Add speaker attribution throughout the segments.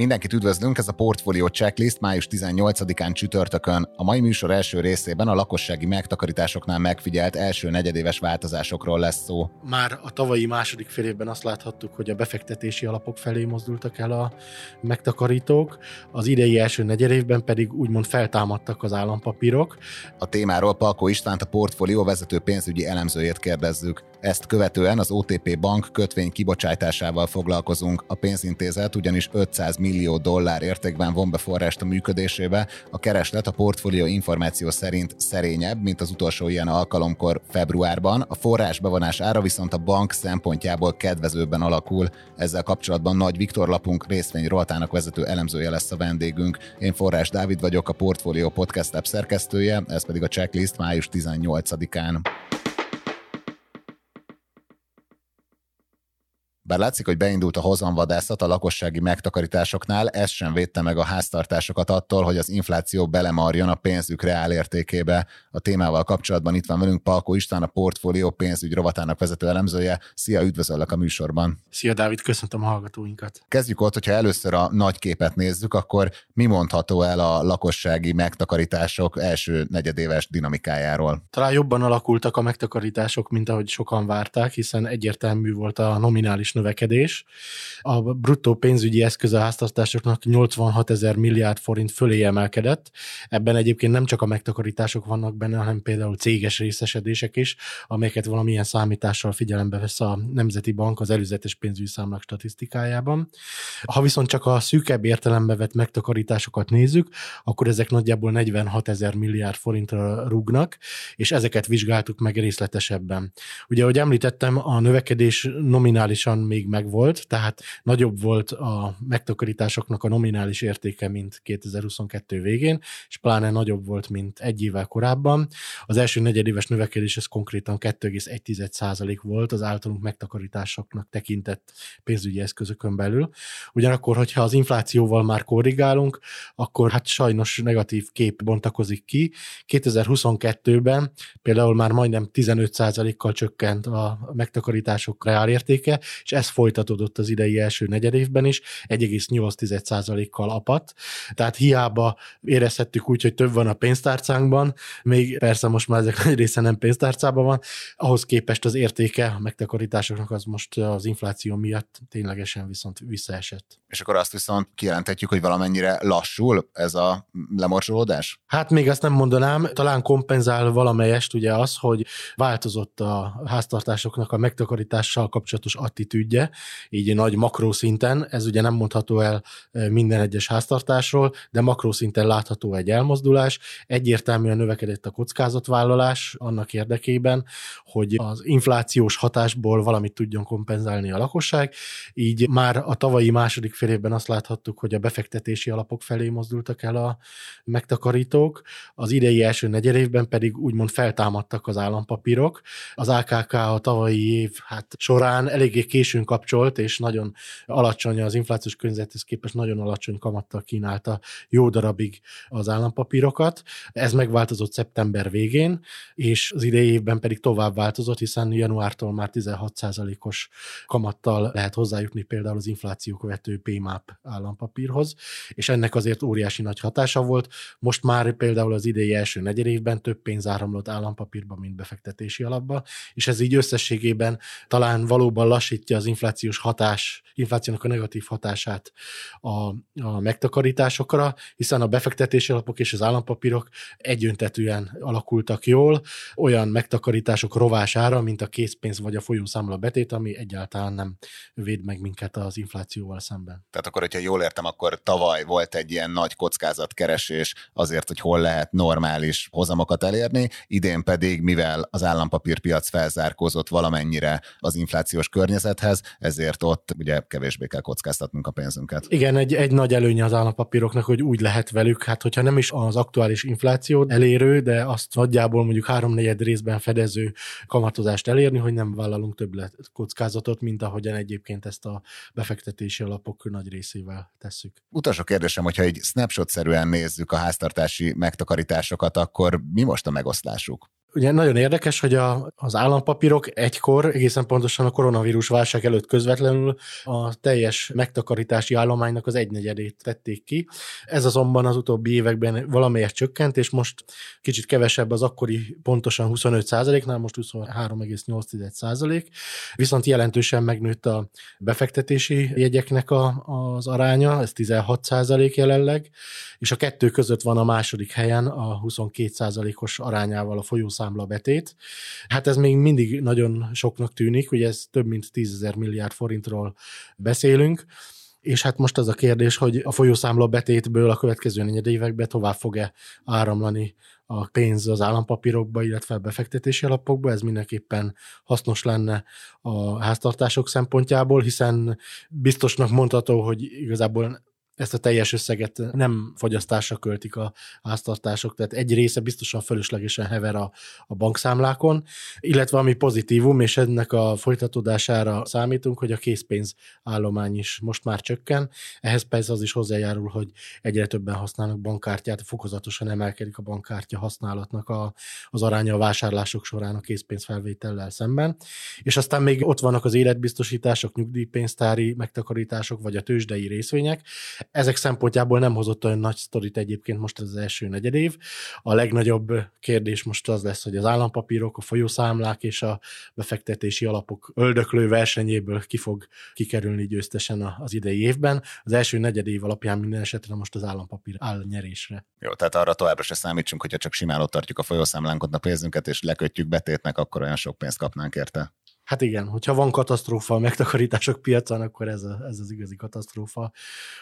Speaker 1: Mindenkit üdvözlünk, ez a Portfolio Checklist május 18-án csütörtökön. A mai műsor első részében a lakossági megtakarításoknál megfigyelt első negyedéves változásokról lesz szó.
Speaker 2: Már a tavalyi második fél évben azt láthattuk, hogy a befektetési alapok felé mozdultak el a megtakarítók, az idei első negyedévben pedig úgymond feltámadtak az állampapírok.
Speaker 1: A témáról Palko Istvánt a Portfolio vezető pénzügyi elemzőjét kérdezzük. Ezt követően az OTP bank kötvény kibocsátásával foglalkozunk. A pénzintézet ugyanis 500 millió dollár értékben von be forrást a működésébe. A kereslet a portfólió információ szerint szerényebb, mint az utolsó ilyen alkalomkor februárban. A forrás bevonás ára viszont a bank szempontjából kedvezőbben alakul. Ezzel kapcsolatban Nagy Viktor lapunk részvény rovatának vezető elemzője lesz a vendégünk. Én Forrás Dávid vagyok, a Portfolio Podcast Lab szerkesztője, ez pedig a checklist május 18-án. Bár látszik, hogy beindult a hozamvadászat a lakossági megtakarításoknál, ez sem védte meg a háztartásokat attól, hogy az infláció belemarjon a pénzük reál értékébe. A témával kapcsolatban itt van velünk Palkó István, a portfólió pénzügy rovatának vezető elemzője. Szia, üdvözöllek a műsorban.
Speaker 2: Szia, Dávid, köszöntöm a hallgatóinkat.
Speaker 1: Kezdjük ott, hogyha először a nagy képet nézzük, akkor mi mondható el a lakossági megtakarítások első negyedéves dinamikájáról?
Speaker 2: Talán jobban alakultak a megtakarítások, mint ahogy sokan várták, hiszen egyértelmű volt a nominális növekedés. A bruttó pénzügyi eszköz a háztartásoknak 86 ezer milliárd forint fölé emelkedett. Ebben egyébként nem csak a megtakarítások vannak benne, hanem például céges részesedések is, amelyeket valamilyen számítással figyelembe vesz a Nemzeti Bank az előzetes pénzügyi számlák statisztikájában. Ha viszont csak a szűkebb értelembe vett megtakarításokat nézzük, akkor ezek nagyjából 46 ezer milliárd forintra rúgnak, és ezeket vizsgáltuk meg részletesebben. Ugye, ahogy említettem, a növekedés nominálisan még megvolt, tehát nagyobb volt a megtakarításoknak a nominális értéke, mint 2022 végén, és pláne nagyobb volt, mint egy évvel korábban. Az első negyedéves növekedés ez konkrétan 2,1% volt az általunk megtakarításoknak tekintett pénzügyi eszközökön belül. Ugyanakkor, hogyha az inflációval már korrigálunk, akkor hát sajnos negatív kép bontakozik ki. 2022-ben például már majdnem 15%-kal csökkent a megtakarítások reálértéke, ez folytatódott az idei első negyedévben is, 1,8%-kal apat. Tehát hiába érezhettük úgy, hogy több van a pénztárcánkban, még persze most már ezek nagy része nem pénztárcában van, ahhoz képest az értéke a megtakarításoknak az most az infláció miatt ténylegesen viszont visszaesett.
Speaker 1: És akkor azt viszont kijelenthetjük, hogy valamennyire lassul ez a lemorsolódás?
Speaker 2: Hát még azt nem mondanám, talán kompenzál valamelyest ugye az, hogy változott a háztartásoknak a megtakarítással kapcsolatos attitűdje, így nagy makrószinten, ez ugye nem mondható el minden egyes háztartásról, de makrószinten látható egy elmozdulás, egyértelműen növekedett a kockázatvállalás annak érdekében, hogy az inflációs hatásból valamit tudjon kompenzálni a lakosság, így már a tavalyi második fél évben azt láthattuk, hogy a befektetési alapok felé mozdultak el a megtakarítók, az idei első negyedévben pedig úgymond feltámadtak az állampapírok. Az AKK a tavalyi év hát során eléggé későn kapcsolt, és nagyon alacsony az inflációs környezethez képest nagyon alacsony kamattal kínálta jó darabig az állampapírokat. Ez megváltozott szeptember végén, és az idei évben pedig tovább változott, hiszen januártól már 16%-os kamattal lehet hozzájutni például az infláció követő PMAP állampapírhoz, és ennek azért óriási nagy hatása volt. Most már például az idei első negyedévben több pénz áramlott állampapírba, mint befektetési alapba, és ez így összességében talán valóban lassítja az inflációs hatás, inflációnak a negatív hatását a, a megtakarításokra, hiszen a befektetési alapok és az állampapírok egyöntetűen alakultak jól, olyan megtakarítások rovására, mint a készpénz vagy a folyószámla betét, ami egyáltalán nem véd meg minket az inflációval szemben.
Speaker 1: Tehát akkor, hogyha jól értem, akkor tavaly volt egy ilyen nagy kockázatkeresés azért, hogy hol lehet normális hozamokat elérni, idén pedig, mivel az állampapírpiac felzárkózott valamennyire az inflációs környezethez, ezért ott ugye kevésbé kell kockáztatnunk a pénzünket.
Speaker 2: Igen, egy, egy nagy előnye az állampapíroknak, hogy úgy lehet velük, hát hogyha nem is az aktuális infláció elérő, de azt nagyjából mondjuk háromnegyed részben fedező kamatozást elérni, hogy nem vállalunk több kockázatot, mint ahogyan egyébként ezt a befektetési alapok nagy részével tesszük.
Speaker 1: Utolsó kérdésem, hogyha egy snapshot-szerűen nézzük a háztartási megtakarításokat, akkor mi most a megoszlásuk?
Speaker 2: Ugye nagyon érdekes, hogy a, az állampapírok egykor, egészen pontosan a koronavírus válság előtt közvetlenül a teljes megtakarítási állománynak az egynegyedét tették ki. Ez azonban az utóbbi években valamelyest csökkent, és most kicsit kevesebb az akkori pontosan 25% nál most 23,8 százalék, viszont jelentősen megnőtt a befektetési jegyeknek a, az aránya, ez 16 százalék jelenleg, és a kettő között van a második helyen a 22 százalékos arányával a folyószámla betét. Hát ez még mindig nagyon soknak tűnik, ugye ez több mint 10 milliárd forintról beszélünk, és hát most az a kérdés, hogy a folyószámla betétből a következő negyedévekben tovább fog-e áramlani a pénz az állampapírokba, illetve a befektetési alapokba, ez mindenképpen hasznos lenne a háztartások szempontjából, hiszen biztosnak mondható, hogy igazából ezt a teljes összeget nem fogyasztásra költik a háztartások, tehát egy része biztosan fölöslegesen hever a, a bankszámlákon, illetve ami pozitívum, és ennek a folytatódására számítunk, hogy a készpénz állomány is most már csökken. Ehhez persze az is hozzájárul, hogy egyre többen használnak bankkártyát, fokozatosan emelkedik a bankkártya használatnak a, az aránya a vásárlások során a készpénzfelvétellel szemben. És aztán még ott vannak az életbiztosítások, nyugdíjpénztári megtakarítások, vagy a tőzsdei részvények. Ezek szempontjából nem hozott olyan nagy sztorit egyébként most az első negyedév. A legnagyobb kérdés most az lesz, hogy az állampapírok, a folyószámlák és a befektetési alapok öldöklő versenyéből ki fog kikerülni győztesen az idei évben. Az első negyedév alapján minden esetre most az állampapír áll nyerésre.
Speaker 1: Jó, tehát arra továbbra se számítsunk, hogyha csak simán ott tartjuk a folyószámlánkat a pénzünket, és lekötjük betétnek, akkor olyan sok pénzt kapnánk érte.
Speaker 2: Hát igen, hogyha van katasztrófa a megtakarítások piacán, akkor ez, a, ez az igazi katasztrófa,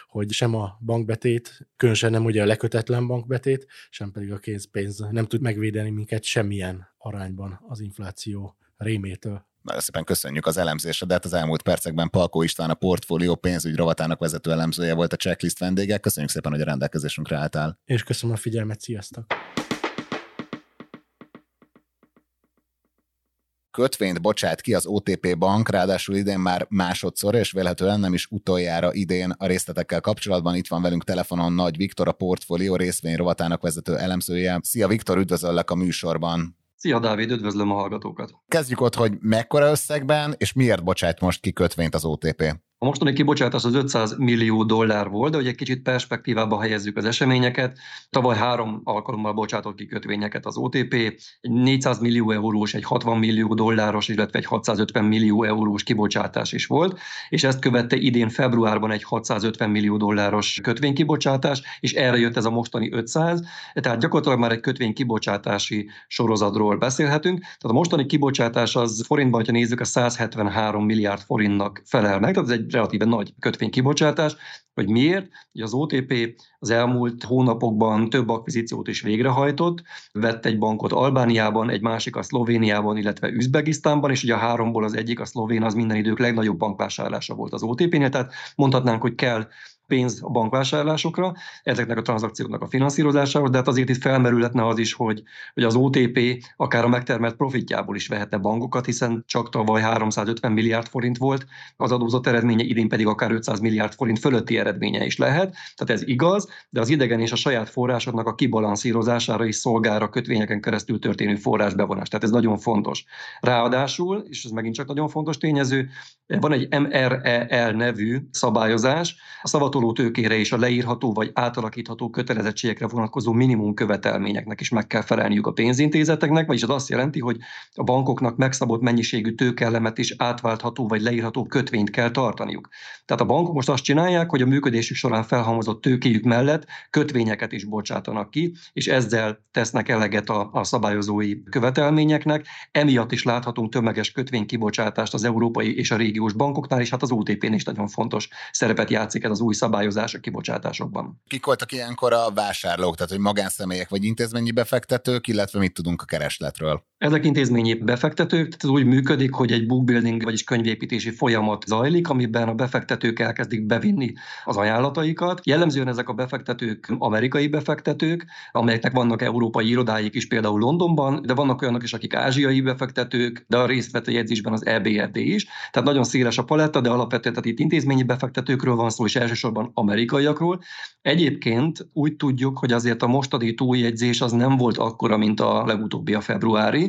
Speaker 2: hogy sem a bankbetét, különösen nem ugye a lekötetlen bankbetét, sem pedig a kénzpénz nem tud megvédeni minket semmilyen arányban az infláció rémétől.
Speaker 1: Nagyon szépen köszönjük az elemzésre, de hát az elmúlt percekben Palkó István a portfólió pénzügy rovatának vezető elemzője volt a checklist vendége. Köszönjük szépen, hogy a rendelkezésünkre álltál.
Speaker 2: És köszönöm a figyelmet, sziasztok!
Speaker 1: Kötvényt bocsát ki az OTP bank, ráadásul idén már másodszor, és vélhetően nem is utoljára idén a részletekkel kapcsolatban. Itt van velünk telefonon Nagy Viktor, a portfólió részvény rovatának vezető elemzője. Szia Viktor, üdvözöllek a műsorban.
Speaker 3: Szia Dávid, üdvözlöm a hallgatókat.
Speaker 1: Kezdjük ott, hogy mekkora összegben, és miért bocsát most ki kötvényt az OTP?
Speaker 3: A mostani kibocsátás az 500 millió dollár volt, de hogy egy kicsit perspektívába helyezzük az eseményeket. Tavaly három alkalommal bocsátott ki kötvényeket az OTP, egy 400 millió eurós, egy 60 millió dolláros, illetve egy 650 millió eurós kibocsátás is volt, és ezt követte idén februárban egy 650 millió dolláros kötvénykibocsátás, és erre jött ez a mostani 500, tehát gyakorlatilag már egy kötvénykibocsátási sorozatról beszélhetünk. Tehát a mostani kibocsátás az forintban, ha nézzük, a 173 milliárd forintnak felel meg, tehát ez egy relatíve nagy kötvénykibocsátás, hogy miért? Ugye az OTP az elmúlt hónapokban több akvizíciót is végrehajtott, vett egy bankot Albániában, egy másik a Szlovéniában, illetve Üzbegisztánban, és ugye a háromból az egyik, a szlovén, az minden idők legnagyobb bankvásárlása volt az OTP-nél, tehát mondhatnánk, hogy kell pénz a bankvásárlásokra, ezeknek a tranzakcióknak a finanszírozásához, de hát azért itt felmerülhetne az is, hogy, hogy az OTP akár a megtermelt profitjából is vehetne bankokat, hiszen csak tavaly 350 milliárd forint volt az adózott eredménye, idén pedig akár 500 milliárd forint fölötti eredménye is lehet. Tehát ez igaz, de az idegen és a saját forrásoknak a kibalanszírozására is szolgál a kötvényeken keresztül történő forrásbevonás. Tehát ez nagyon fontos. Ráadásul, és ez megint csak nagyon fontos tényező, van egy MREL nevű szabályozás, a szavató pótoló tőkére és a leírható vagy átalakítható kötelezettségekre vonatkozó minimum követelményeknek is meg kell felelniük a pénzintézeteknek, vagyis az azt jelenti, hogy a bankoknak megszabott mennyiségű tőkellemet is átváltható vagy leírható kötvényt kell tartaniuk. Tehát a bankok most azt csinálják, hogy a működésük során felhalmozott tőkéjük mellett kötvényeket is bocsátanak ki, és ezzel tesznek eleget a, a szabályozói követelményeknek. Emiatt is láthatunk tömeges kötvénykibocsátást az európai és a régiós bankoknál, és hát az OTP-n is nagyon fontos szerepet játszik ez az új szabályozás a kibocsátásokban.
Speaker 1: Kik voltak ilyenkor a vásárlók, tehát hogy magánszemélyek vagy intézményi befektetők, illetve mit tudunk a keresletről?
Speaker 3: Ezek intézményi befektetők, tehát ez úgy működik, hogy egy bookbuilding, vagyis könyvépítési folyamat zajlik, amiben a befektetők elkezdik bevinni az ajánlataikat. Jellemzően ezek a befektetők amerikai befektetők, amelyeknek vannak európai irodáik is például Londonban, de vannak olyanok is, akik ázsiai befektetők, de a részt vett a jegyzésben az EBRD is. Tehát nagyon széles a paletta, de alapvetően tehát itt intézményi befektetőkről van szó, és elsősorban amerikaiakról. Egyébként úgy tudjuk, hogy azért a mostani túljegyzés az nem volt akkora, mint a legutóbbi a februári,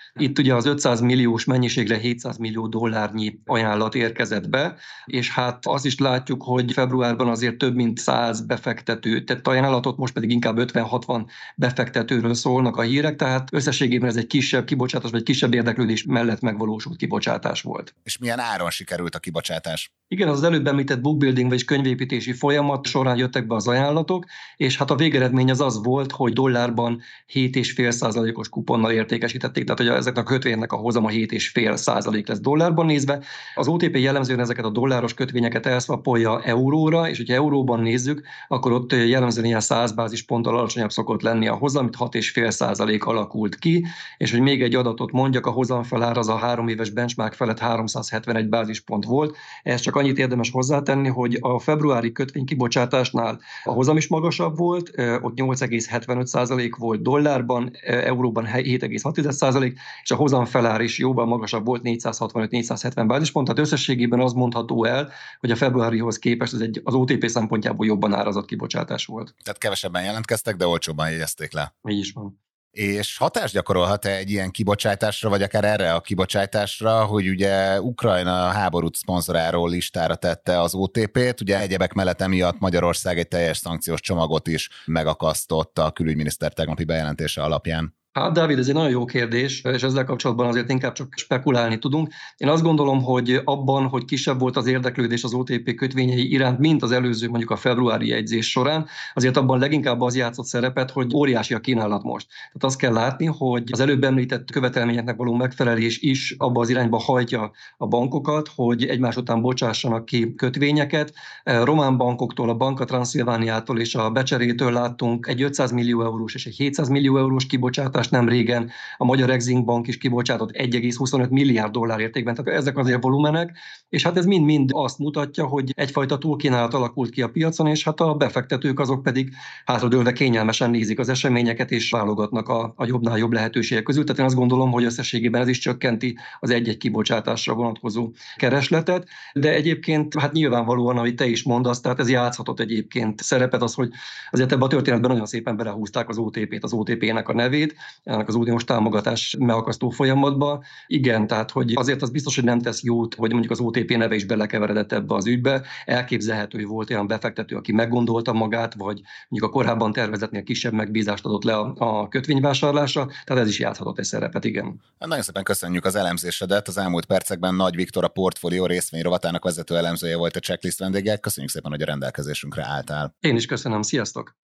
Speaker 3: itt ugye az 500 milliós mennyiségre 700 millió dollárnyi ajánlat érkezett be, és hát azt is látjuk, hogy februárban azért több mint 100 befektető tett ajánlatot, most pedig inkább 50-60 befektetőről szólnak a hírek, tehát összességében ez egy kisebb kibocsátás, vagy kisebb érdeklődés mellett megvalósult kibocsátás volt.
Speaker 1: És milyen áron sikerült a kibocsátás?
Speaker 3: Igen, az előbb említett bookbuilding vagy könyvépítési folyamat során jöttek be az ajánlatok, és hát a végeredmény az az volt, hogy dollárban 7,5%-os kuponnal értékesítették, tehát hogy ezeknek a kötvénynek a hozama 7,5 százalék lesz dollárban nézve. Az OTP jellemzően ezeket a dolláros kötvényeket elszvapolja euróra, és hogyha euróban nézzük, akkor ott jellemzően ilyen 100 bázisponttal alacsonyabb szokott lenni a hozam, amit 6,5 százalék alakult ki, és hogy még egy adatot mondjak, a hozam felár az a három éves benchmark felett 371 bázispont volt. Ez csak annyit érdemes hozzátenni, hogy a februári kötvény kibocsátásnál a hozam is magasabb volt, ott 8,75 százalék volt dollárban, euróban 7,6 százalék, és a hozam felár is jóval magasabb volt, 465-470 bázispont, tehát összességében az mondható el, hogy a februárihoz képest ez egy, az OTP szempontjából jobban árazott kibocsátás volt.
Speaker 1: Tehát kevesebben jelentkeztek, de olcsóbban jegyezték le.
Speaker 3: Így is van.
Speaker 1: És hatást gyakorolhat-e egy ilyen kibocsátásra, vagy akár erre a kibocsátásra, hogy ugye Ukrajna háborút szponzoráról listára tette az OTP-t, ugye egyebek mellett emiatt Magyarország egy teljes szankciós csomagot is megakasztott a külügyminiszter tegnapi bejelentése alapján.
Speaker 3: Hát, Dávid, ez egy nagyon jó kérdés, és ezzel kapcsolatban azért inkább csak spekulálni tudunk. Én azt gondolom, hogy abban, hogy kisebb volt az érdeklődés az OTP kötvényei iránt, mint az előző, mondjuk a februári jegyzés során, azért abban leginkább az játszott szerepet, hogy óriási a kínálat most. Tehát azt kell látni, hogy az előbb említett követelményeknek való megfelelés is abba az irányba hajtja a bankokat, hogy egymás után bocsássanak ki kötvényeket. Román bankoktól, a Banka Transzilvániától és a Becserétől láttunk egy 500 millió eurós és egy 700 millió eurós kibocsátást, kibocsátást nem régen a Magyar Exim Bank is kibocsátott 1,25 milliárd dollár értékben, tehát ezek azért volumenek, és hát ez mind-mind azt mutatja, hogy egyfajta túlkínálat alakult ki a piacon, és hát a befektetők azok pedig hátradőlve kényelmesen nézik az eseményeket, és válogatnak a, a jobbnál jobb lehetőségek közül. Tehát én azt gondolom, hogy összességében ez is csökkenti az egy-egy kibocsátásra vonatkozó keresletet, de egyébként hát nyilvánvalóan, amit te is mondasz, tehát ez játszhatott egyébként szerepet az, hogy azért ebben a történetben nagyon szépen belehúzták az OTP-t, az OTP-nek a nevét, ennek az uniós támogatás megakasztó folyamatba. Igen, tehát hogy azért az biztos, hogy nem tesz jót, hogy mondjuk az OTP neve is belekeveredett ebbe az ügybe. Elképzelhető, hogy volt olyan befektető, aki meggondolta magát, vagy mondjuk a korábban tervezetnél kisebb megbízást adott le a, a kötvényvásárlásra, tehát ez is játszhatott egy szerepet, igen.
Speaker 1: Hát nagyon szépen köszönjük az elemzésedet. Az elmúlt percekben Nagy Viktor a portfólió részvény rovatának vezető elemzője volt a checklist vendége. Köszönjük szépen, hogy a rendelkezésünkre álltál.
Speaker 3: Én is köszönöm, sziasztok!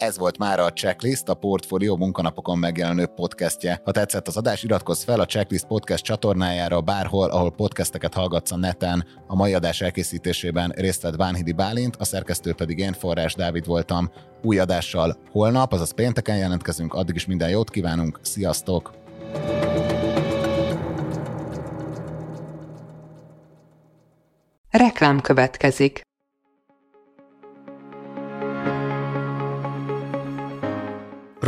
Speaker 1: Ez volt már a Checklist, a Portfolio munkanapokon megjelenő podcastje. Ha tetszett az adás, iratkozz fel a Checklist podcast csatornájára bárhol, ahol podcasteket hallgatsz a neten. A mai adás elkészítésében részt vett Bánhidi Bálint, a szerkesztő pedig én, Forrás Dávid voltam. Új adással holnap, azaz pénteken jelentkezünk, addig is minden jót kívánunk, sziasztok!
Speaker 4: Reklám következik.